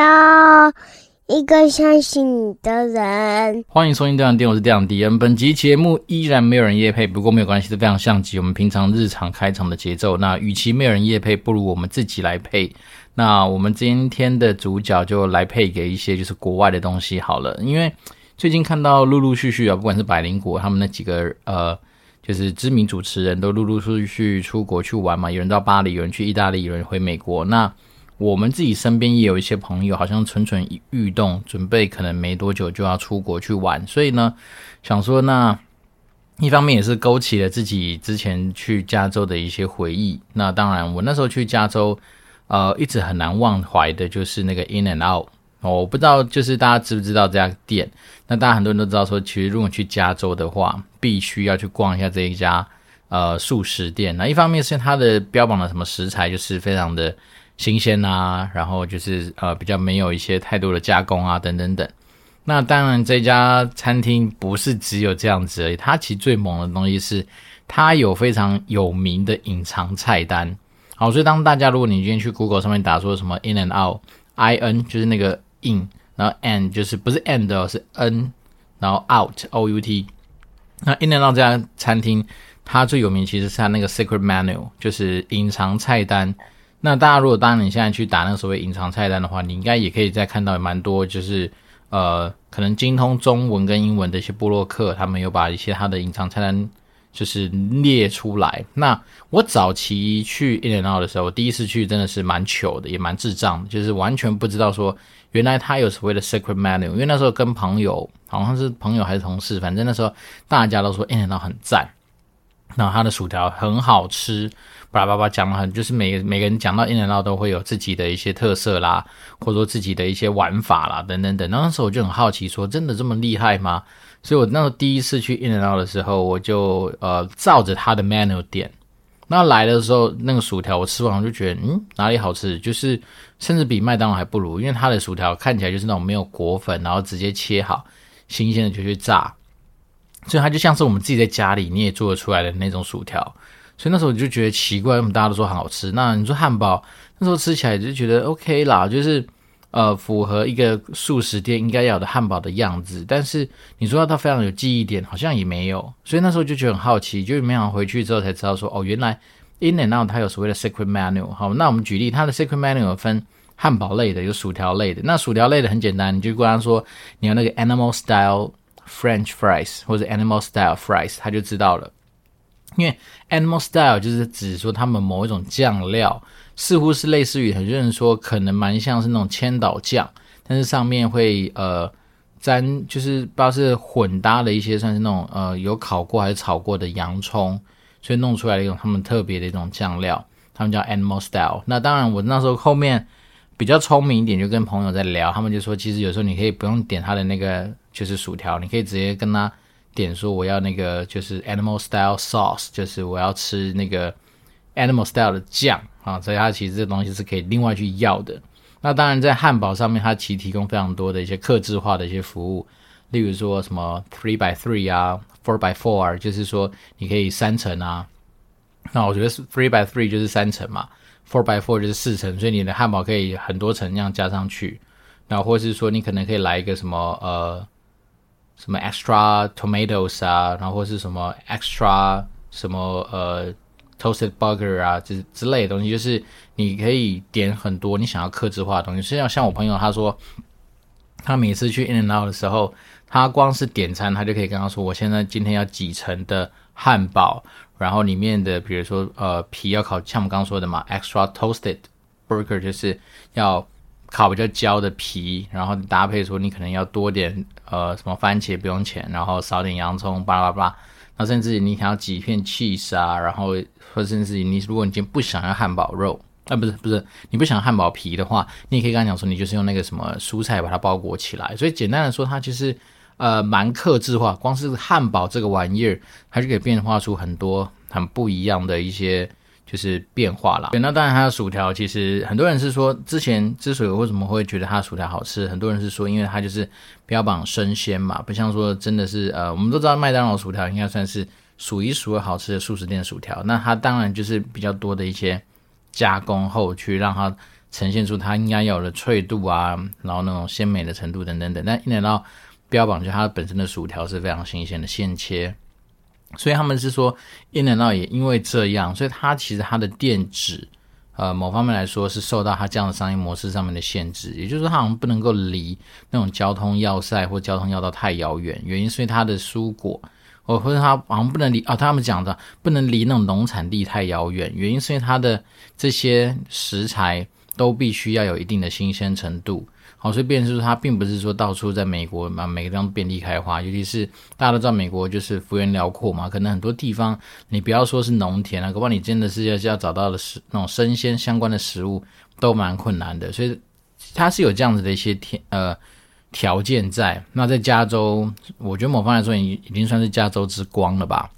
要一个相信你的人。欢迎收听《电玩店》，我是电玩迪恩。本集节目依然没有人夜配，不过没有关系，是非常像极我们平常日常开场的节奏。那与其没有人夜配，不如我们自己来配。那我们今天的主角就来配给一些就是国外的东西好了，因为最近看到陆陆续续啊，不管是百灵果他们那几个呃。就是知名主持人都陆陆续续出国去玩嘛，有人到巴黎，有人去意大利，有人回美国。那我们自己身边也有一些朋友，好像蠢蠢欲动，准备可能没多久就要出国去玩。所以呢，想说那一方面也是勾起了自己之前去加州的一些回忆。那当然，我那时候去加州，呃，一直很难忘怀的就是那个 In and Out。哦，我不知道，就是大家知不知道这家店？那大家很多人都知道，说其实如果去加州的话，必须要去逛一下这一家呃素食店。那一方面是它的标榜的什么食材就是非常的新鲜啊，然后就是呃比较没有一些太多的加工啊等等等。那当然这家餐厅不是只有这样子而已，它其实最猛的东西是它有非常有名的隐藏菜单。好，所以当大家如果你今天去 Google 上面打说什么 In and Out，I N 就是那个。in，然后 and 就是不是 and，是 n，然后 out o u t。那 In and Out 这家餐厅，它最有名其实是它那个 secret menu，就是隐藏菜单。那大家如果当然你现在去打那所谓隐藏菜单的话，你应该也可以再看到蛮多，就是呃，可能精通中文跟英文的一些部落客，他们有把一些他的隐藏菜单就是列出来。那我早期去 In and Out 的时候，我第一次去真的是蛮糗的，也蛮智障的，就是完全不知道说。原来他有所谓的 secret menu，因为那时候跟朋友，好像是朋友还是同事，反正那时候大家都说 In-N-Out 很赞，然后他的薯条很好吃，巴拉巴拉讲了很，就是每个每个人讲到 In-N-Out 都会有自己的一些特色啦，或者说自己的一些玩法啦，等等等。那时候我就很好奇，说真的这么厉害吗？所以我那时候第一次去 In-N-Out 的时候，我就呃照着他的 menu 点。那来的时候，那个薯条我吃完我就觉得，嗯，哪里好吃？就是甚至比麦当劳还不如，因为它的薯条看起来就是那种没有裹粉，然后直接切好，新鲜的就去炸，所以它就像是我们自己在家里你也做得出来的那种薯条。所以那时候我就觉得奇怪，为什么大家都说很好吃？那你说汉堡，那时候吃起来就觉得 OK 啦，就是。呃，符合一个素食店应该要的汉堡的样子，但是你说它非常有记忆点，好像也没有，所以那时候就觉得很好奇，就没想到回去之后才知道说，哦，原来 In and Out 它有所谓的 secret menu。好，那我们举例，它的 secret menu 有分汉堡类的，有薯条类的。那薯条类的很简单，你就跟他说你要那个 animal style French fries 或者 animal style fries，他就知道了。因为 animal style 就是指说他们某一种酱料。似乎是类似于很多人说，可能蛮像是那种千岛酱，但是上面会呃沾，就是不知道是混搭的一些，算是那种呃有烤过还是炒过的洋葱，所以弄出来的一种他们特别的一种酱料，他们叫 Animal Style。那当然，我那时候后面比较聪明一点，就跟朋友在聊，他们就说，其实有时候你可以不用点他的那个就是薯条，你可以直接跟他点说我要那个就是 Animal Style Sauce，就是我要吃那个 Animal Style 的酱。啊，所以它其实这东西是可以另外去要的。那当然，在汉堡上面，它其实提供非常多的一些客制化的一些服务，例如说什么 three by three 啊，four by four，就是说你可以三层啊。那我觉得 three by three 就是三层嘛，four by four 就是四层，所以你的汉堡可以很多层这样加上去。那或是说你可能可以来一个什么呃什么 extra tomatoes 啊，然后或是什么 extra 什么呃。Toasted burger 啊，之之类的东西，就是你可以点很多你想要克制化的东西。实际上，像我朋友他说，他每次去 In and Out 的时候，他光是点餐，他就可以跟他说，我现在今天要几层的汉堡，然后里面的比如说呃皮要烤，像我们刚刚说的嘛，extra toasted burger 就是要烤比较焦的皮，然后搭配说你可能要多点呃什么番茄不用钱，然后少点洋葱，巴拉巴拉。那甚至你想要几片 cheese 啊，然后或者甚至你如果你今天不想要汉堡肉，啊不是不是，你不想汉堡皮的话，你也可以跟他讲说，你就是用那个什么蔬菜把它包裹起来。所以简单的说，它其实呃蛮克制化，光是汉堡这个玩意儿，它就可以变化出很多很不一样的一些。就是变化了。那当然，它的薯条其实很多人是说，之前之所以为什么会觉得它的薯条好吃，很多人是说，因为它就是标榜生鲜嘛，不像说真的是呃，我们都知道麦当劳薯条应该算是数一数二好吃的速食店薯条。那它当然就是比较多的一些加工后去让它呈现出它应该有的脆度啊，然后那种鲜美的程度等等等。但一等到标榜就它本身的薯条是非常新鲜的现切，所以他们是说 In-N-Out 也因为这样，所以它其实它的店址。呃，某方面来说是受到它这样的商业模式上面的限制，也就是说，它好像不能够离那种交通要塞或交通要道太遥远。原因是因为它的蔬果，或或者它好像不能离啊，他们讲的不能离那种农产地太遥远。原因是因为它的这些食材都必须要有一定的新鲜程度。好，所以变成说，它并不是说到处在美国嘛，每个地方遍地开花。尤其是大家都知道，美国就是幅员辽阔嘛，可能很多地方你不要说是农田啊，恐怕你真的是要要找到的食那种生鲜相关的食物都蛮困难的。所以它是有这样子的一些天呃条件在。那在加州，我觉得某方来说已已经算是加州之光了吧。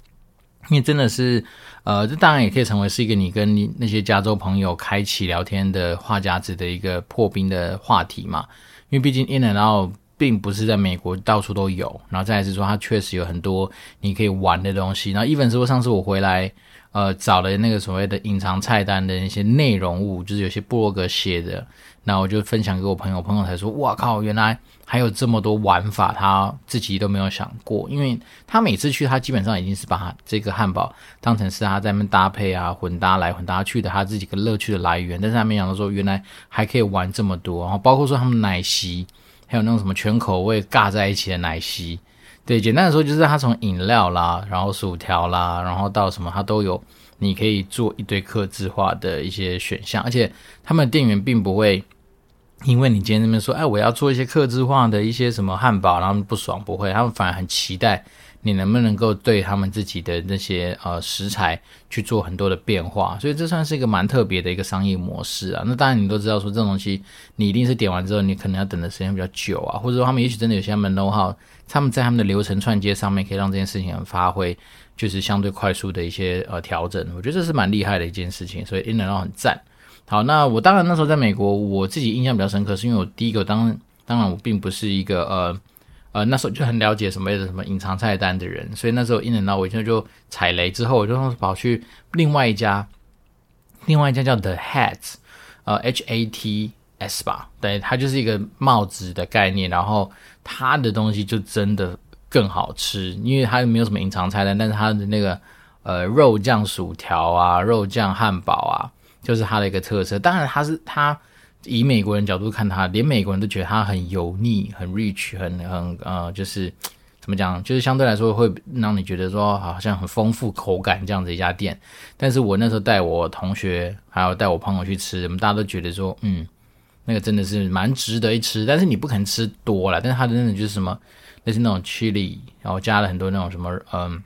因为真的是，呃，这当然也可以成为是一个你跟你那些加州朋友开启聊天的话匣子的一个破冰的话题嘛。因为毕竟 In-N-Out 并不是在美国到处都有，然后再来是说它确实有很多你可以玩的东西。然后 even 说上次我回来，呃，找了那个所谓的隐藏菜单的那些内容物，就是有些部落格写的，那我就分享给我朋友，朋友才说，哇靠，原来。还有这么多玩法，他自己都没有想过，因为他每次去，他基本上已经是把他这个汉堡当成是他在那边搭配啊、混搭来混搭去的他自己个乐趣的来源。但是他没想到说，原来还可以玩这么多，然后包括说他们奶昔，还有那种什么全口味尬在一起的奶昔。对，简单的说就是它从饮料啦，然后薯条啦，然后到什么它都有，你可以做一堆客制化的一些选项，而且他们店员并不会。因为你今天那边说，哎，我要做一些客制化的一些什么汉堡，然后不爽不会，他们反而很期待你能不能够对他们自己的那些呃食材去做很多的变化，所以这算是一个蛮特别的一个商业模式啊。那当然你都知道说这种东西，你一定是点完之后，你可能要等的时间比较久啊，或者说他们也许真的有些他们 know how，他们在他们的流程串接上面可以让这件事情很发挥，就是相对快速的一些呃调整，我觉得这是蛮厉害的一件事情，所以 In-N-Out 很赞。好，那我当然那时候在美国，我自己印象比较深刻，是因为我第一个当当然我并不是一个呃呃那时候就很了解什么什么隐藏菜单的人，所以那时候 In-N-Out 我现在就踩雷之后，我就跑去另外一家，另外一家叫 The Hats，呃 H A T S 吧，对，它就是一个帽子的概念，然后它的东西就真的更好吃，因为它没有什么隐藏菜单，但是它的那个呃肉酱薯条啊，肉酱汉堡啊。就是它的一个特色，当然它是它以美国人角度看它，连美国人都觉得它很油腻、很 rich、很很呃，就是怎么讲，就是相对来说会让你觉得说好像很丰富口感这样子一家店。但是我那时候带我同学还有带我朋友去吃，我们大家都觉得说，嗯，那个真的是蛮值得一吃，但是你不肯吃多了，但是它真的就是什么，类似那种 chili，然后加了很多那种什么嗯、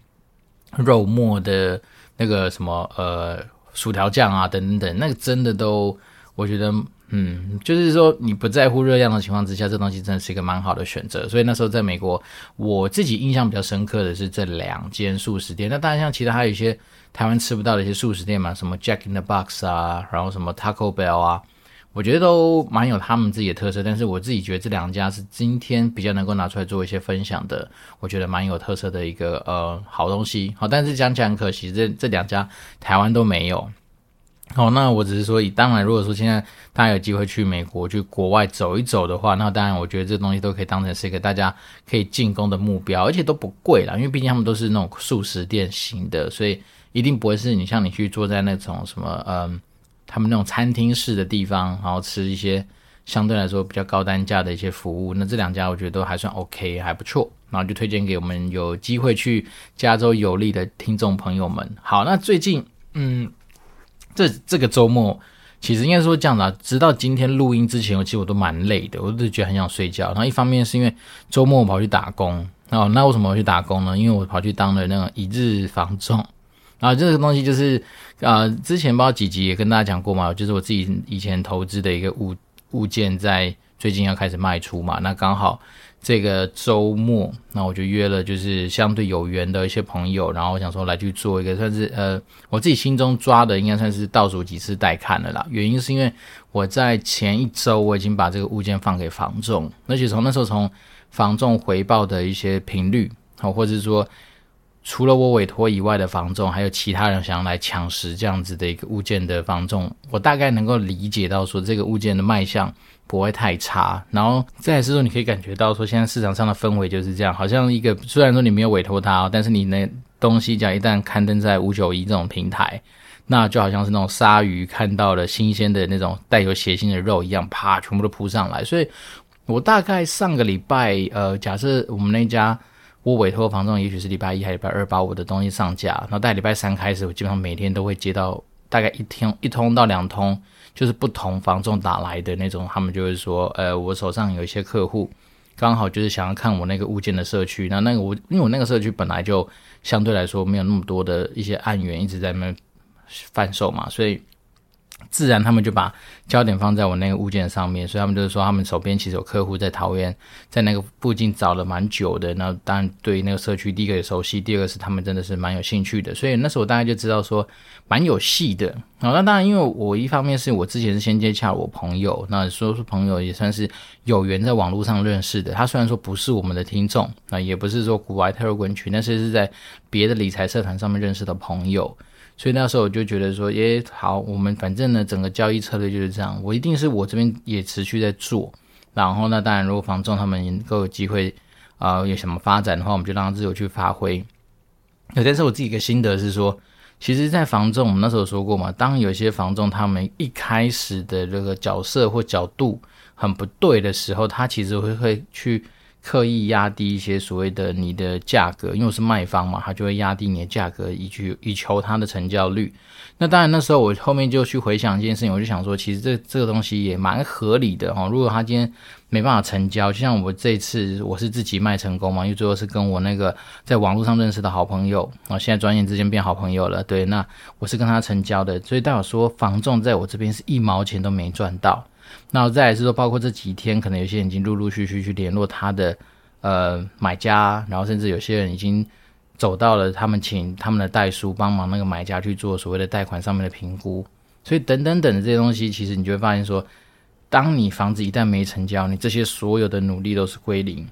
肉末的那个什么呃。薯条酱啊，等等等，那个真的都，我觉得，嗯，就是说你不在乎热量的情况之下，这东西真的是一个蛮好的选择。所以那时候在美国，我自己印象比较深刻的是这两间素食店。那当然像其他还有一些台湾吃不到的一些素食店嘛，什么 Jack in the Box 啊，然后什么 Taco Bell 啊。我觉得都蛮有他们自己的特色，但是我自己觉得这两家是今天比较能够拿出来做一些分享的，我觉得蛮有特色的一个呃好东西。好，但是讲起来很可惜，这这两家台湾都没有。好，那我只是说，以当然，如果说现在大家有机会去美国、去国外走一走的话，那当然我觉得这东西都可以当成是一个大家可以进攻的目标，而且都不贵啦，因为毕竟他们都是那种速食店型的，所以一定不会是你像你去坐在那种什么嗯。他们那种餐厅式的地方，然后吃一些相对来说比较高单价的一些服务，那这两家我觉得都还算 OK，还不错，然后就推荐给我们有机会去加州游历的听众朋友们。好，那最近，嗯，这这个周末其实应该说这样子，直到今天录音之前，我其实我都蛮累的，我都觉得很想睡觉。然后一方面是因为周末我跑去打工，哦，那为什么我去打工呢？因为我跑去当了那个一日房仲。然后这个东西就是，呃，之前不知道几集也跟大家讲过嘛，就是我自己以前投资的一个物物件，在最近要开始卖出嘛。那刚好这个周末，那我就约了就是相对有缘的一些朋友，然后我想说来去做一个算是呃，我自己心中抓的应该算是倒数几次带看的啦。原因是因为我在前一周我已经把这个物件放给房仲，而且从那时候从房仲回报的一些频率，好，或者是说。除了我委托以外的房仲，还有其他人想要来抢食这样子的一个物件的房仲，我大概能够理解到说这个物件的卖相不会太差。然后再来是说，你可以感觉到说现在市场上的氛围就是这样，好像一个虽然说你没有委托他，但是你那东西讲一旦刊登在五九一这种平台，那就好像是那种鲨鱼看到了新鲜的那种带有血腥的肉一样，啪，全部都扑上来。所以我大概上个礼拜，呃，假设我们那家。我委托房仲，也许是礼拜一还礼拜二把我的东西上架，然后在礼拜三开始，我基本上每天都会接到大概一天一通到两通，就是不同房仲打来的那种，他们就会说，呃，我手上有一些客户，刚好就是想要看我那个物件的社区，那那个我因为我那个社区本来就相对来说没有那么多的一些案源一直在那边贩售嘛，所以。自然，他们就把焦点放在我那个物件上面，所以他们就是说，他们手边其实有客户在桃园，在那个附近找了蛮久的。那当然，对于那个社区，第一个也熟悉，第二个是他们真的是蛮有兴趣的。所以那时候我大概就知道说，蛮有戏的。好，那当然，因为我一方面是我之前是先接洽我朋友，那说是朋友也算是有缘在网络上认识的。他虽然说不是我们的听众，那也不是说股癌特滚群，但是是在别的理财社团上面认识的朋友。所以那时候我就觉得说，耶，好，我们反正呢，整个交易策略就是这样。我一定是我这边也持续在做，然后那当然，如果房仲他们能够有机会啊、有什么发展的话，我们就让他自由去发挥。但是我自己一个心得是说，其实，在房仲，我们那时候说过嘛，当有些房仲他们一开始的这个角色或角度很不对的时候，他其实会会去。刻意压低一些所谓的你的价格，因为我是卖方嘛，他就会压低你的价格，以去以求他的成交率。那当然，那时候我后面就去回想一件事情，我就想说，其实这这个东西也蛮合理的哈。如果他今天没办法成交，就像我这次我是自己卖成功嘛，因为最后是跟我那个在网络上认识的好朋友啊，现在转眼之间变好朋友了。对，那我是跟他成交的，所以代表说房仲在我这边是一毛钱都没赚到。那再来是说，包括这几天，可能有些人已经陆陆续续去联络他的呃买家，然后甚至有些人已经走到了他们请他们的代书帮忙那个买家去做所谓的贷款上面的评估，所以等等等这些东西，其实你就会发现说，当你房子一旦没成交，你这些所有的努力都是归零。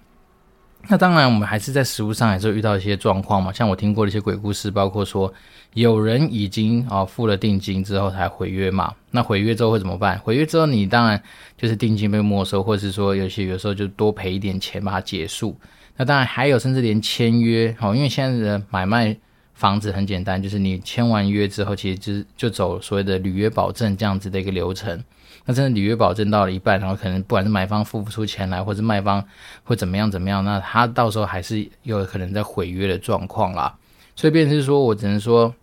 那当然，我们还是在实务上还是遇到一些状况嘛，像我听过的一些鬼故事，包括说有人已经啊付了定金之后才毁约嘛，那毁约之后会怎么办？毁约之后你当然就是定金被没收，或者是说有些有时候就多赔一点钱把它结束。那当然还有甚至连签约哦，因为现在的买卖房子很简单，就是你签完约之后，其实就是就走所谓的履约保证这样子的一个流程。那真的履约保证到了一半，然后可能不管是买方付不出钱来，或是卖方会怎么样怎么样，那他到时候还是有可能在毁约的状况啦。所以变是说，我只能说，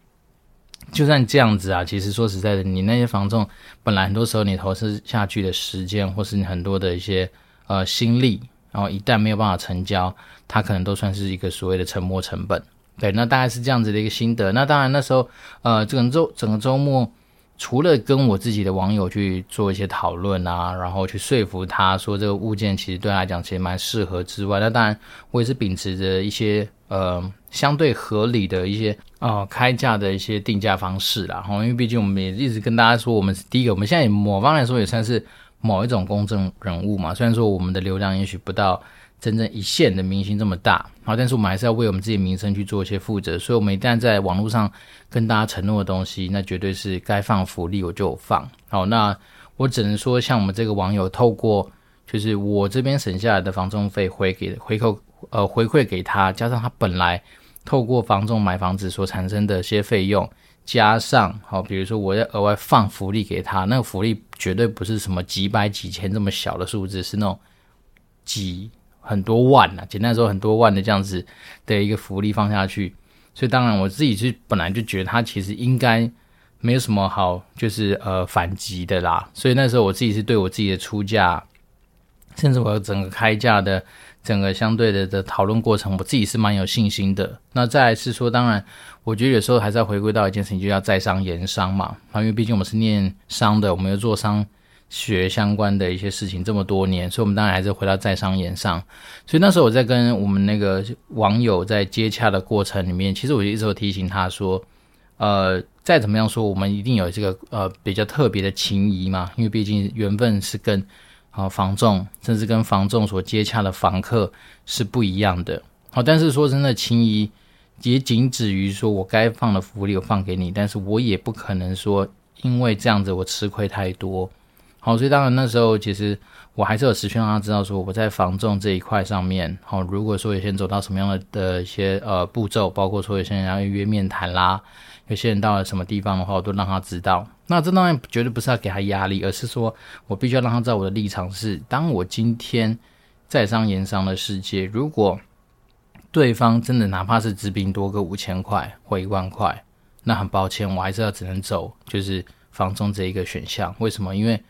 就算这样子啊，其实说实在的，你那些房仲本来很多时候你投资下去的时间，或是你很多的一些呃心力，然后一旦没有办法成交，它可能都算是一个所谓的沉没成本。对，那大概是这样子的一个心得。那当然那时候呃，整个周整个周末。除了跟我自己的网友去做一些讨论啊，然后去说服他说这个物件其实对他来讲其实蛮适合之外，那当然我也是秉持着一些呃相对合理的一些、呃、开价的一些定价方式啦。哈，因为毕竟我们也一直跟大家说，我们是第一个，我们现在某方来说也算是某一种公众人物嘛。虽然说我们的流量也许不到。真正一线的明星这么大，好，但是我们还是要为我们自己名声去做一些负责，所以，我们一旦在网络上跟大家承诺的东西，那绝对是该放福利我就放。好，那我只能说，像我们这个网友透过就是我这边省下来的房中费回给回扣呃回馈给他，加上他本来透过房仲买房子所产生的一些费用，加上好，比如说我要额外放福利给他，那个福利绝对不是什么几百几千这么小的数字，是那种几。很多万呐、啊，简单说，很多万的这样子的一个福利放下去，所以当然我自己是本来就觉得他其实应该没有什么好就是呃反击的啦，所以那时候我自己是对我自己的出价，甚至我整个开价的整个相对的的讨论过程，我自己是蛮有信心的。那再是说，当然我觉得有时候还是要回归到一件事情，就要在商言商嘛，因为毕竟我们是念商的，我们又做商。学相关的一些事情这么多年，所以我们当然还是回到在商言商。所以那时候我在跟我们那个网友在接洽的过程里面，其实我一直有提醒他说，呃，再怎么样说，我们一定有这个呃比较特别的情谊嘛，因为毕竟缘分是跟啊、呃、房仲，甚至跟房仲所接洽的房客是不一样的。好，但是说真的，情谊也仅止于说我该放的福利我放给你，但是我也不可能说因为这样子我吃亏太多。好，所以当然那时候其实我还是有持续让他知道说我在房仲这一块上面，好，如果说有些人走到什么样的的一些呃步骤，包括说有些人要约面谈啦，有些人到了什么地方的话，我都让他知道。那这当然绝对不是要给他压力，而是说我必须要让他知道我的立场是：当我今天在商言商的世界，如果对方真的哪怕是只比多个五千块或一万块，那很抱歉，我还是要只能走就是房中这一个选项。为什么？因为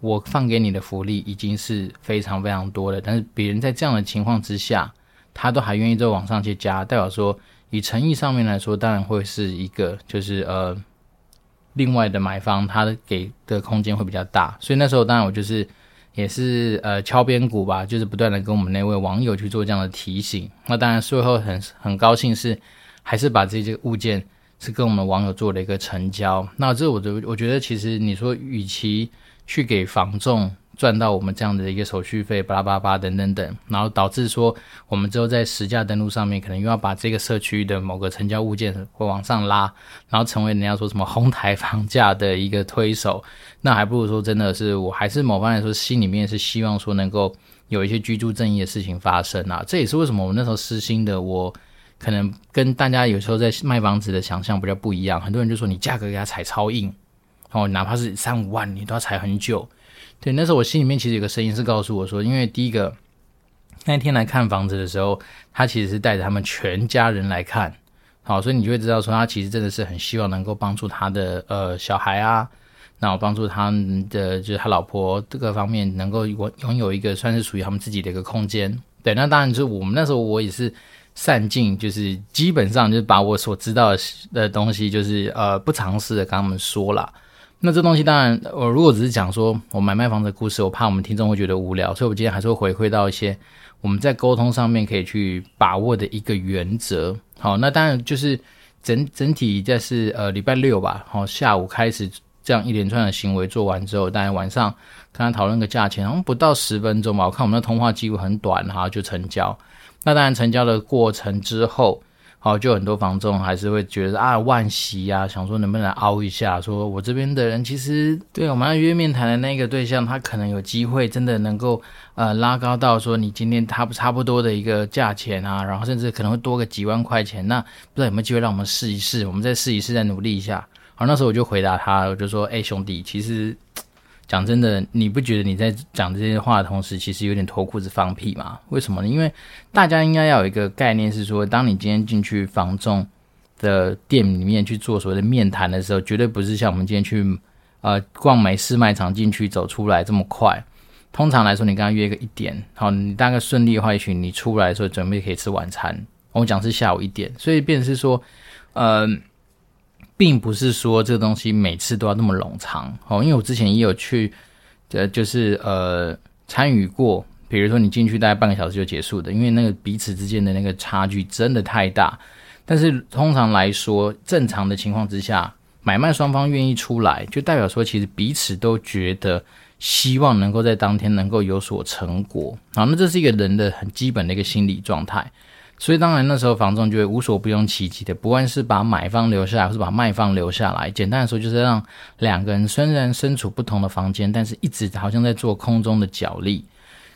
我放给你的福利已经是非常非常多了，但是别人在这样的情况之下，他都还愿意再往上去加，代表说以诚意上面来说，当然会是一个就是呃，另外的买方他给的空间会比较大，所以那时候当然我就是也是呃敲边鼓吧，就是不断的跟我们那位网友去做这样的提醒。那当然最后很很高兴是还是把这些物件是跟我们网友做了一个成交。那这我就我觉得其实你说与其去给房仲赚到我们这样的一个手续费，巴拉巴拉巴等等等，然后导致说我们之后在实价登录上面，可能又要把这个社区的某个成交物件会往上拉，然后成为人家说什么哄抬房价的一个推手，那还不如说真的是，我还是某方来说心里面是希望说能够有一些居住正义的事情发生啊，这也是为什么我那时候私心的，我可能跟大家有时候在卖房子的想象比较不一样，很多人就说你价格给他踩超硬。哦，哪怕是三五万，你都要踩很久。对，那时候我心里面其实有个声音是告诉我说，因为第一个那天来看房子的时候，他其实是带着他们全家人来看，好，所以你就会知道说，他其实真的是很希望能够帮助他的呃小孩啊，然后帮助他的就是他老婆这个方面能够拥拥有一个算是属于他们自己的一个空间。对，那当然就是我们那时候我也是善尽，就是基本上就是把我所知道的的东西，就是呃不尝试的跟他们说了。那这东西当然，我如果只是讲说我买卖房子的故事，我怕我们听众会觉得无聊，所以我今天还是会回馈到一些我们在沟通上面可以去把握的一个原则。好，那当然就是整整体在是呃礼拜六吧，好，下午开始这样一连串的行为做完之后，当然晚上跟他讨论个价钱，好像不到十分钟吧，我看我们的通话记录很短哈，就成交。那当然成交的过程之后。好，就很多房仲还是会觉得啊，万喜呀，想说能不能凹一下，说我这边的人其实对我们要约面谈的那个对象，他可能有机会真的能够呃拉高到说你今天差不差不多的一个价钱啊，然后甚至可能会多个几万块钱，那不知道有没有机会让我们试一试，我们再试一试，再努力一下。好，那时候我就回答他，我就说，哎，兄弟，其实。讲真的，你不觉得你在讲这些话的同时，其实有点脱裤子放屁吗？为什么呢？因为大家应该要有一个概念是说，当你今天进去房仲的店里面去做所谓的面谈的时候，绝对不是像我们今天去呃逛美式卖场进去走出来这么快。通常来说，你跟他约个一点，好，你大概顺利的话，也许你出来的时候准备可以吃晚餐。我们讲是下午一点，所以变成是说，呃。并不是说这个东西每次都要那么冗长哦，因为我之前也有去，呃，就是呃参与过，比如说你进去大概半个小时就结束的，因为那个彼此之间的那个差距真的太大。但是通常来说，正常的情况之下，买卖双方愿意出来，就代表说其实彼此都觉得希望能够在当天能够有所成果。好，那这是一个人的很基本的一个心理状态。所以当然那时候房仲就会无所不用其极的，不管是把买方留下来，或是把卖方留下来。简单的说，就是让两个人虽然身处不同的房间，但是一直好像在做空中的角力。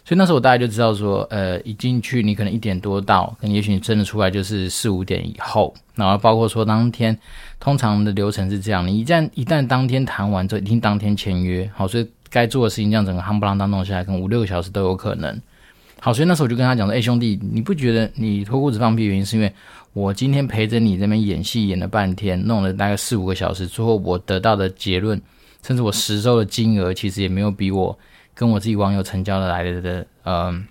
所以那时候我大概就知道说，呃，一进去你可能一点多到，可能也许你真的出来就是四五点以后。然后包括说当天通常的流程是这样，你一旦一旦当天谈完之后，一定当天签约。好，所以该做的事情这样整个夯不啷当弄下来，可能五六个小时都有可能。好，所以那时候我就跟他讲说：“哎，兄弟，你不觉得你脱裤子放屁原因是因为我今天陪着你这边演戏演了半天，弄了大概四五个小时，最后我得到的结论，甚至我实收的金额，其实也没有比我跟我自己网友成交的来的的呃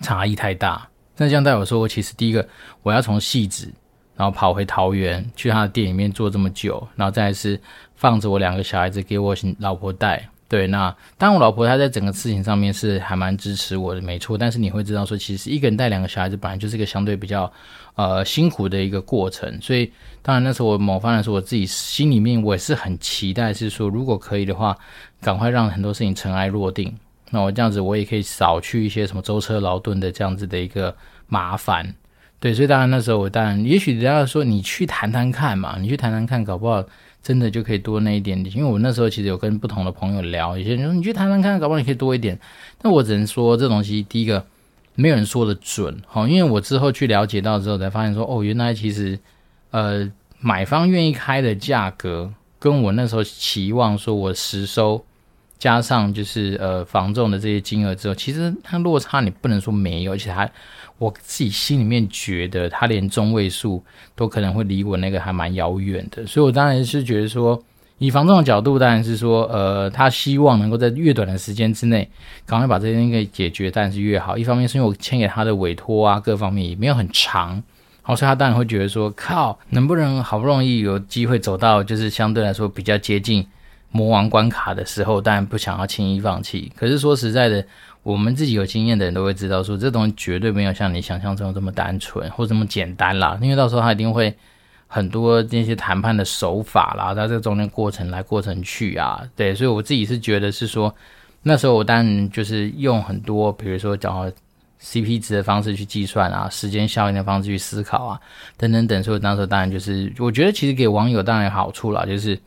差异太大。那这样代表说，我其实第一个我要从戏子，然后跑回桃园去他的店里面坐这么久，然后再是放着我两个小孩子给我老婆带。”对，那当，我老婆她在整个事情上面是还蛮支持我的，没错。但是你会知道说，其实一个人带两个小孩子本来就是一个相对比较呃辛苦的一个过程。所以，当然那时候我某方来说，我自己心里面我也是很期待，是说如果可以的话，赶快让很多事情尘埃落定。那我这样子，我也可以少去一些什么舟车劳顿的这样子的一个麻烦。对，所以当然那时候我当然，也许人家说你去谈谈看嘛，你去谈谈看，搞不好真的就可以多那一点点。因为我那时候其实有跟不同的朋友聊，有些人说你去谈谈看，搞不好你可以多一点。但我只能说这东西，第一个没有人说的准，好，因为我之后去了解到之后才发现说，哦，原来其实呃买方愿意开的价格，跟我那时候期望说我实收。加上就是呃房仲的这些金额之后，其实它落差你不能说没有，而且它我自己心里面觉得它连中位数都可能会离我那个还蛮遥远的，所以我当然是觉得说，以房仲的角度当然是说，呃，他希望能够在越短的时间之内赶快把这些东西给解决，当然是越好。一方面是因为我签给他的委托啊，各方面也没有很长，好，所以他当然会觉得说，靠，能不能好不容易有机会走到就是相对来说比较接近。魔王关卡的时候，当然不想要轻易放弃。可是说实在的，我们自己有经验的人都会知道，说这东西绝对没有像你想象中这么单纯或这么简单啦。因为到时候他一定会很多那些谈判的手法啦，在这个中间过程来过程去啊，对。所以我自己是觉得是说，那时候我当然就是用很多，比如说讲 CP 值的方式去计算啊，时间效应的方式去思考啊，等等等。所以那时当然就是，我觉得其实给网友当然有好处啦，就是。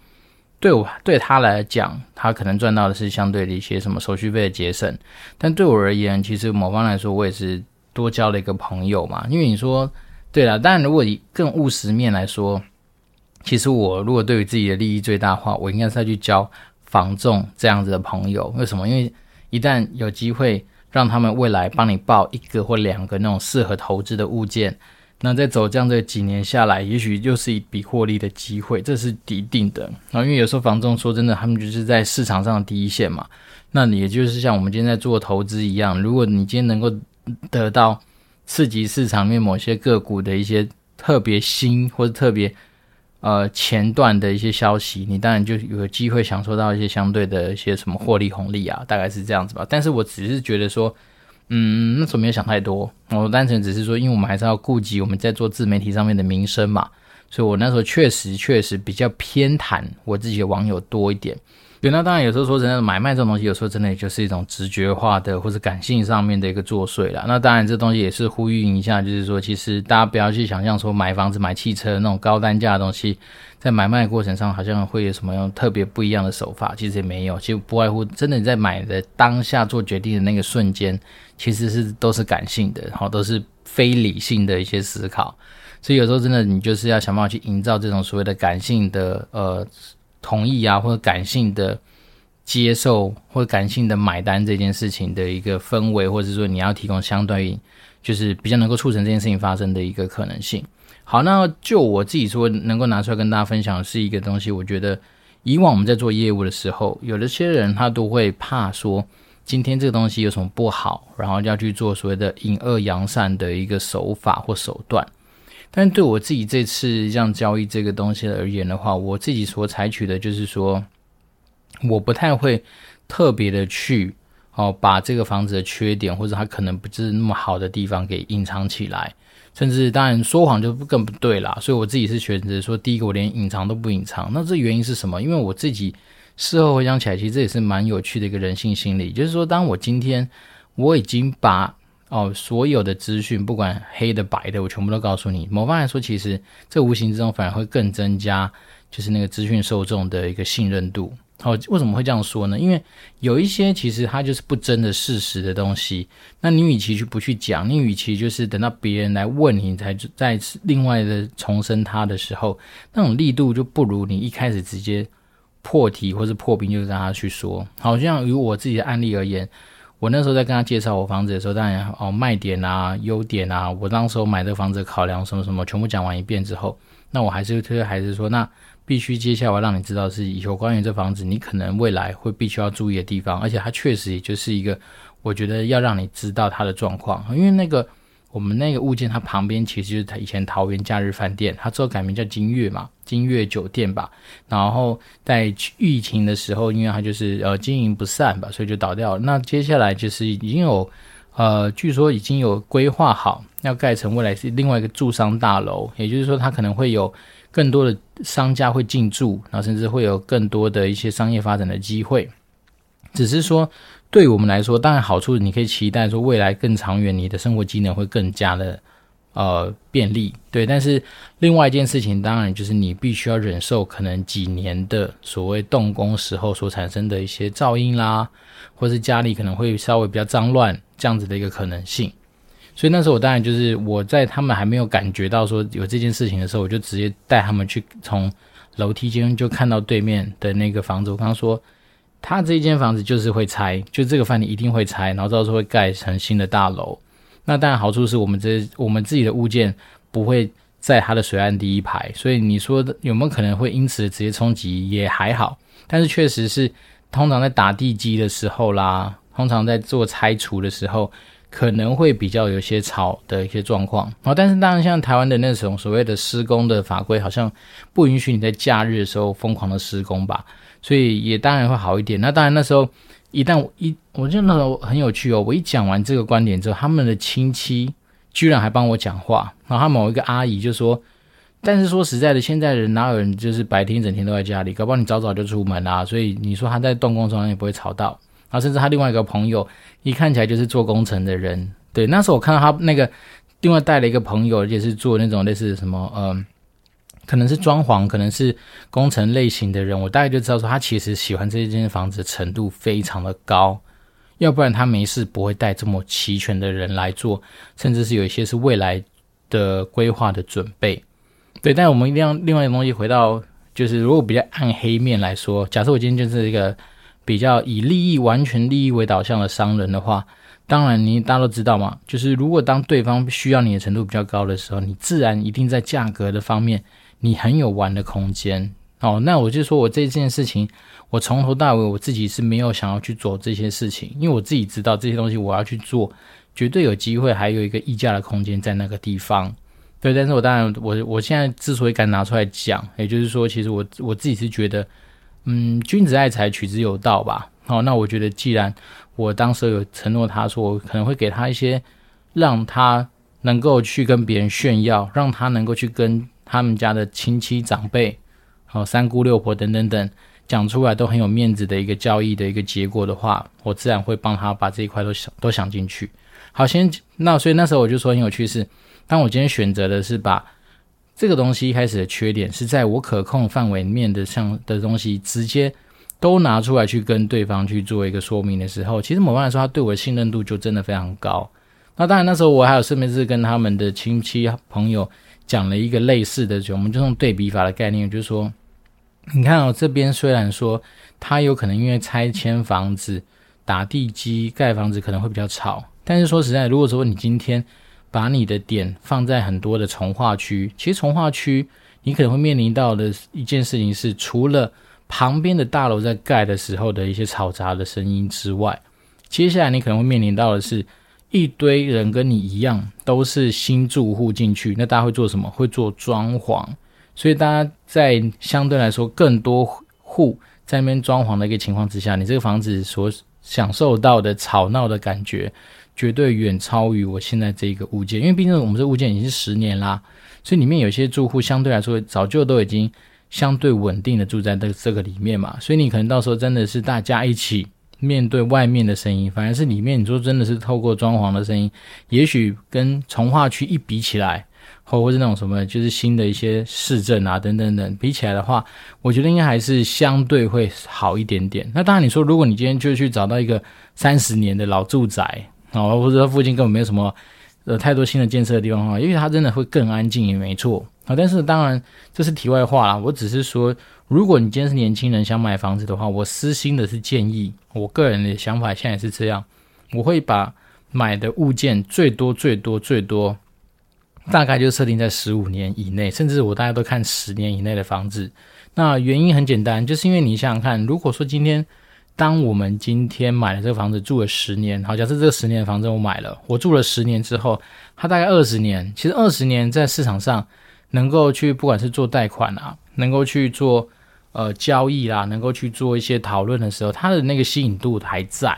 对我对他来讲，他可能赚到的是相对的一些什么手续费的节省，但对我而言，其实某方来说，我也是多交了一个朋友嘛。因为你说，对了，但如果以更务实面来说，其实我如果对于自己的利益最大化，我应该是要去交房仲这样子的朋友。为什么？因为一旦有机会让他们未来帮你报一个或两个那种适合投资的物件。那在走这样的几年下来，也许又是一笔获利的机会，这是一定的。然后，因为有时候房仲说真的，他们就是在市场上的第一线嘛。那你也就是像我们今天在做投资一样，如果你今天能够得到刺激市场面某些个股的一些特别新或者特别呃前段的一些消息，你当然就有机会享受到一些相对的一些什么获利红利啊，大概是这样子吧。但是我只是觉得说。嗯，那时候没有想太多，我单纯只是说，因为我们还是要顾及我们在做自媒体上面的名声嘛，所以我那时候确实确实比较偏袒我自己的网友多一点。对，那当然有时候说真的，买卖这种东西，有时候真的也就是一种直觉化的或者感性上面的一个作祟啦。那当然这东西也是呼吁一下，就是说，其实大家不要去想象说买房子、买汽车那种高单价的东西，在买卖的过程上好像会有什么样特别不一样的手法，其实也没有。其实不外乎真的你在买的当下做决定的那个瞬间，其实是都是感性的，然后都是非理性的一些思考。所以有时候真的你就是要想办法去营造这种所谓的感性的呃。同意啊，或者感性的接受，或者感性的买单这件事情的一个氛围，或者说你要提供相对于就是比较能够促成这件事情发生的一个可能性。好，那就我自己说能够拿出来跟大家分享的是一个东西，我觉得以往我们在做业务的时候，有的些人他都会怕说今天这个东西有什么不好，然后要去做所谓的隐恶扬善的一个手法或手段。但对我自己这次这样交易这个东西而言的话，我自己所采取的就是说，我不太会特别的去哦把这个房子的缺点或者它可能不是那么好的地方给隐藏起来，甚至当然说谎就更不对啦。所以我自己是选择说，第一个我连隐藏都不隐藏。那这原因是什么？因为我自己事后回想起来，其实这也是蛮有趣的一个人性心理，就是说，当我今天我已经把哦，所有的资讯，不管黑的白的，我全部都告诉你。某方来说，其实这无形之中反而会更增加，就是那个资讯受众的一个信任度。好，哦，为什么会这样说呢？因为有一些其实它就是不争的事实的东西，那你与其去不去讲，你与其就是等到别人来问你，才再次另外的重申它的时候，那种力度就不如你一开始直接破题或是破冰，就让他去说。好像以我自己的案例而言。我那时候在跟他介绍我房子的时候，当然哦卖点啊、优点啊，我那时候买这房子考量什么什么，全部讲完一遍之后，那我还是推还是说，那必须接下来让你知道是以后关于这房子，你可能未来会必须要注意的地方，而且它确实也就是一个，我觉得要让你知道它的状况，因为那个。我们那个物件，它旁边其实就是它以前桃园假日饭店，它之后改名叫金悦嘛，金悦酒店吧。然后在疫情的时候，因为它就是呃经营不善吧，所以就倒掉了。那接下来就是已经有呃，据说已经有规划好要盖成未来是另外一个住商大楼，也就是说它可能会有更多的商家会进驻，然后甚至会有更多的一些商业发展的机会，只是说。对我们来说，当然好处你可以期待说未来更长远，你的生活机能会更加的呃便利，对。但是另外一件事情，当然就是你必须要忍受可能几年的所谓动工时候所产生的一些噪音啦，或是家里可能会稍微比较脏乱这样子的一个可能性。所以那时候我当然就是我在他们还没有感觉到说有这件事情的时候，我就直接带他们去从楼梯间就看到对面的那个房子。我刚刚说。他这一间房子就是会拆，就这个饭店一定会拆，然后到时候会盖成新的大楼。那当然好处是我们这我们自己的物件不会在它的水岸第一排，所以你说有没有可能会因此直接冲击也还好。但是确实是通常在打地基的时候啦，通常在做拆除的时候，可能会比较有些吵的一些状况。然后但是当然像台湾的那种所谓的施工的法规，好像不允许你在假日的时候疯狂的施工吧。所以也当然会好一点。那当然那时候一旦一，我就那时候很有趣哦。我一讲完这个观点之后，他们的亲戚居然还帮我讲话。然后他某一个阿姨就说：“但是说实在的，现在人哪有人就是白天整天都在家里？搞不好你早早就出门啦。所以你说他在动工中也不会吵到。然后甚至他另外一个朋友，一看起来就是做工程的人。对，那时候我看到他那个另外带了一个朋友，也是做那种类似什么，嗯、”可能是装潢，可能是工程类型的人，我大概就知道说他其实喜欢这间房子的程度非常的高，要不然他没事不会带这么齐全的人来做，甚至是有一些是未来的规划的准备。对，但我们一定要另外一个东西回到，就是如果比较暗黑面来说，假设我今天就是一个比较以利益完全利益为导向的商人的话，当然你大家都知道嘛，就是如果当对方需要你的程度比较高的时候，你自然一定在价格的方面。你很有玩的空间哦，那我就说我这件事情，我从头到尾我自己是没有想要去做这些事情，因为我自己知道这些东西我要去做，绝对有机会，还有一个溢价的空间在那个地方。对，但是我当然我我现在之所以敢拿出来讲，也就是说，其实我我自己是觉得，嗯，君子爱财，取之有道吧。好，那我觉得既然我当时有承诺他说，我可能会给他一些，让他能够去跟别人炫耀，让他能够去跟。他们家的亲戚长辈，好三姑六婆等等等，讲出来都很有面子的一个交易的一个结果的话，我自然会帮他把这一块都想都想进去。好，先那所以那时候我就说很有趣是，当我今天选择的是把这个东西一开始的缺点是在我可控范围面的像的东西直接都拿出来去跟对方去做一个说明的时候，其实某方来说，他对我的信任度就真的非常高。那当然那时候我还有顺便是跟他们的亲戚朋友。讲了一个类似的，就我们就用对比法的概念，就是说，你看哦，这边虽然说它有可能因为拆迁房子、打地基、盖房子可能会比较吵，但是说实在，如果说你今天把你的点放在很多的从化区，其实从化区你可能会面临到的一件事情是，除了旁边的大楼在盖的时候的一些嘈杂的声音之外，接下来你可能会面临到的是。一堆人跟你一样都是新住户进去，那大家会做什么？会做装潢，所以大家在相对来说更多户在那边装潢的一个情况之下，你这个房子所享受到的吵闹的感觉，绝对远超于我现在这个物件。因为毕竟我们这物件已经是十年啦，所以里面有些住户相对来说早就都已经相对稳定的住在这这个里面嘛，所以你可能到时候真的是大家一起。面对外面的声音，反而是里面，你说真的是透过装潢的声音，也许跟从化区一比起来，或或是那种什么，就是新的一些市政啊等等等比起来的话，我觉得应该还是相对会好一点点。那当然，你说如果你今天就去找到一个三十年的老住宅啊，或者说附近根本没有什么呃太多新的建设的地方的话，因为它真的会更安静也没错啊。但是当然这是题外话啦，我只是说。如果你今天是年轻人想买房子的话，我私心的是建议，我个人的想法现在是这样，我会把买的物件最多最多最多，大概就设定在十五年以内，甚至我大家都看十年以内的房子。那原因很简单，就是因为你想想看，如果说今天当我们今天买了这个房子住了十年，好，假设这个十年的房子我买了，我住了十年之后，它大概二十年，其实二十年在市场上能够去不管是做贷款啊，能够去做。呃，交易啦，能够去做一些讨论的时候，它的那个吸引度还在。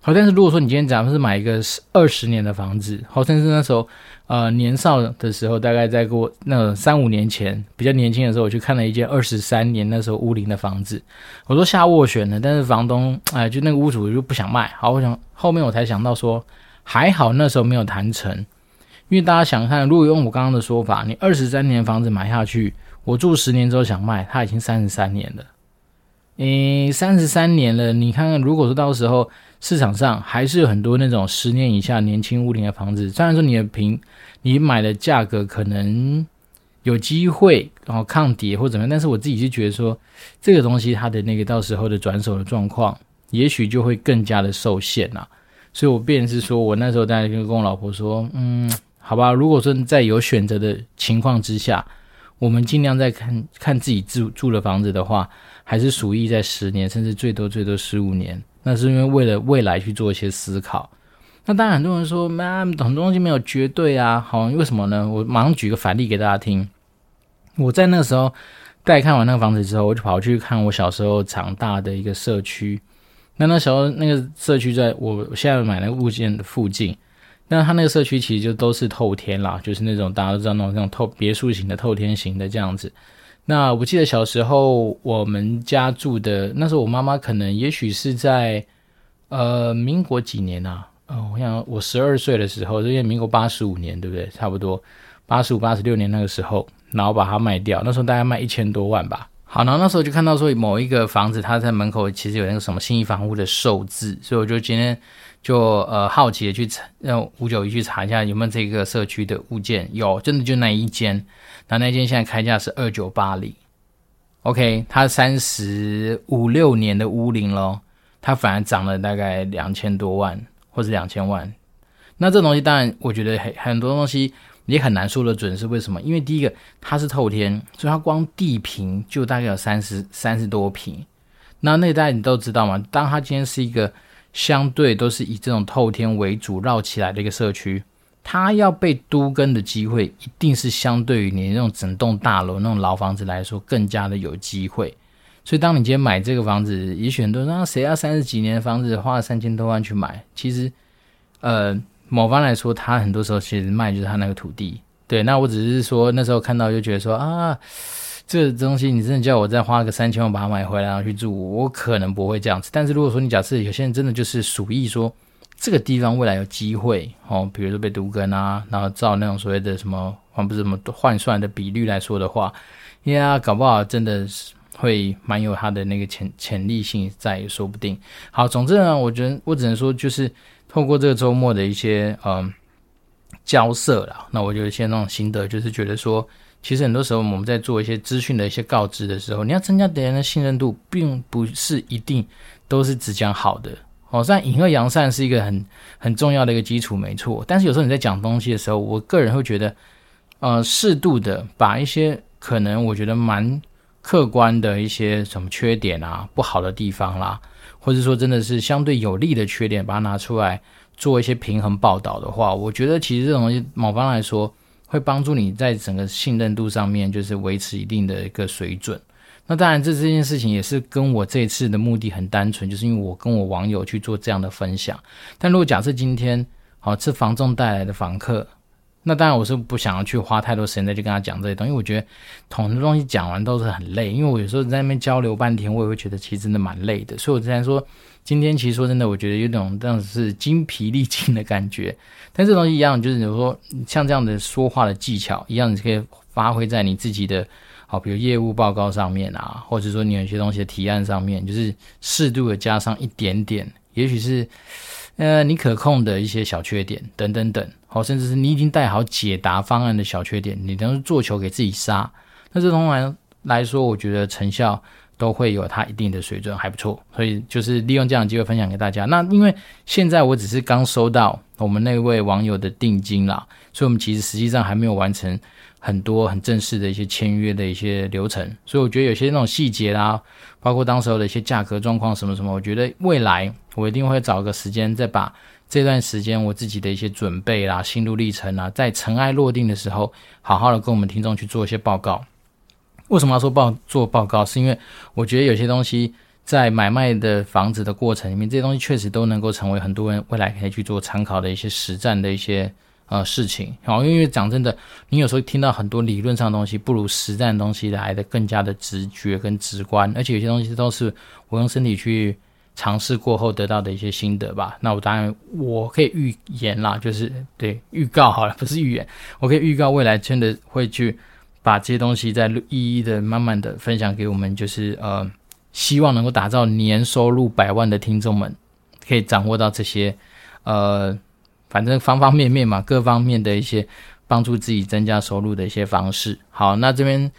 好，但是如果说你今天假如是买一个二十年的房子，好，甚至那时候呃年少的时候，大概在过那三五年前比较年轻的时候，我去看了一间二十三年那时候屋龄的房子，我都下斡旋了，但是房东哎、就那个屋主就不想卖。好，我想后面我才想到说，还好那时候没有谈成，因为大家想看，如果用我刚刚的说法，你二十三年房子买下去，我住十年之后想卖，它已经三十三年了。诶，三十三年了，你看看，如果说到时候市场上还是有很多那种十年以下年轻屋龄的房子，虽然说你的平，你买的价格可能有机会然后抗跌或怎么样，但是我自己就觉得说，这个东西它的那个到时候的转手的状况，也许就会更加的受限呐。所以我便是说我那时候在跟跟我老婆说，嗯，好吧，如果说在有选择的情况之下，我们尽量在看看自己住住的房子的话。还是属于在十年，甚至最多最多十五年。那是因为为了未来去做一些思考。那当然，很多人说，妈很多东西没有绝对啊。好，为什么呢？我马上举个反例给大家听。我在那个时候带看完那个房子之后，我就跑去看我小时候长大的一个社区。那那时候那个社区在我现在买那个物件的附近。那他那个社区其实就都是透天啦，就是那种大家都知道那种那种透别墅型的透天型的这样子。那我记得小时候我们家住的那时候，我妈妈可能也许是在呃民国几年啊？哦，我想我十二岁的时候，因为民国八十五年，对不对？差不多八十五、八十六年那个时候，然后把它卖掉，那时候大概卖一千多万吧。好，然后那时候就看到说某一个房子，它在门口其实有那个什么信义房屋的售字，所以我就今天就呃好奇的去查，让五九一去查一下有没有这个社区的物件，有，真的就那一间。那那间现在开价是二九八零，OK，它三十五六年的屋龄咯，它反而涨了大概两千多万或者两千万。那这东西当然，我觉得很很多东西也很难说得准，是为什么？因为第一个它是透天，所以它光地坪就大概有三十三十多平。那那大家你都知道嘛？当它今天是一个相对都是以这种透天为主绕起来的一个社区。它要被都跟的机会，一定是相对于你那种整栋大楼那种老房子来说，更加的有机会。所以，当你今天买这个房子，也许很多人说，那谁要三十几年的房子花了三千多万去买？其实，呃，某方来说，他很多时候其实卖就是他那个土地。对，那我只是说那时候看到就觉得说啊，这个东西你真的叫我再花个三千万把它买回来然后去住，我可能不会这样子。但是如果说你假设有些人真的就是属意说。这个地方未来有机会哦，比如说被独根啊，然后照那种所谓的什么，还不是什么换算的比率来说的话，呀，搞不好真的是会蛮有它的那个潜潜力性在，也说不定。好，总之呢，我觉得我只能说，就是透过这个周末的一些嗯交涉啦，那我就现在那种心得，就是觉得说，其实很多时候我们在做一些资讯的一些告知的时候，你要增加别人的信任度，并不是一定都是只讲好的。哦，虽然隐恶扬善是一个很很重要的一个基础，没错。但是有时候你在讲东西的时候，我个人会觉得，呃，适度的把一些可能我觉得蛮客观的一些什么缺点啊、不好的地方啦，或者说真的是相对有利的缺点，把它拿出来做一些平衡报道的话，我觉得其实这种东西，某方来说会帮助你在整个信任度上面，就是维持一定的一个水准。那当然，这这件事情也是跟我这一次的目的很单纯，就是因为我跟我网友去做这样的分享。但如果假设今天，好，是房仲带来的房客，那当然我是不想要去花太多时间再去跟他讲这些东西，因为我觉得同的东西讲完都是很累，因为我有时候在那边交流半天，我也会觉得其实真的蛮累的。所以我之前说，今天其实说真的，我觉得有种这样子是精疲力尽的感觉。但这东西一样，就是比如说像这样的说话的技巧一样，你可以发挥在你自己的。好，比如业务报告上面啊，或者说你有些东西的提案上面，就是适度的加上一点点，也许是呃你可控的一些小缺点等等等，好，甚至是你已经带好解答方案的小缺点，你等于做球给自己杀，那这种来来说，我觉得成效都会有它一定的水准，还不错。所以就是利用这样的机会分享给大家。那因为现在我只是刚收到我们那位网友的定金啦，所以我们其实实际上还没有完成。很多很正式的一些签约的一些流程，所以我觉得有些那种细节啦，包括当时候的一些价格状况什么什么，我觉得未来我一定会找个时间再把这段时间我自己的一些准备啦、心路历程啦，在尘埃落定的时候，好好的跟我们听众去做一些报告。为什么要说报做报告？是因为我觉得有些东西在买卖的房子的过程里面，这些东西确实都能够成为很多人未来可以去做参考的一些实战的一些。呃，事情好，因为讲真的，你有时候听到很多理论上的东西，不如实战的东西来的更加的直觉跟直观，而且有些东西都是我用身体去尝试过后得到的一些心得吧。那我当然我可以预言啦，就是对预告好了，不是预言，我可以预告未来真的会去把这些东西再一一的慢慢的分享给我们，就是呃，希望能够打造年收入百万的听众们，可以掌握到这些呃，反正方方面面嘛，各方面的一些帮助自己增加收入的一些方式。好，那这边。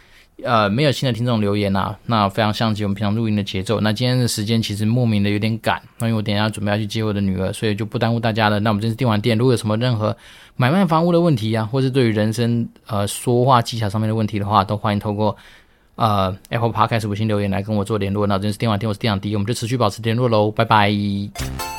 呃，没有新的听众留言呐、啊，那非常像极我们平常录音的节奏。那今天的时间其实莫名的有点赶，那因为我等一下准备要去接我的女儿，所以就不耽误大家了。那我们这是电玩店，如果有什么任何买卖房屋的问题啊，或是对于人生呃说话技巧上面的问题的话，都欢迎透过呃 Apple Podcast 五星留言来跟我做联络。那这是电玩店，我是电玩 D，我们就持续保持联络喽，拜拜。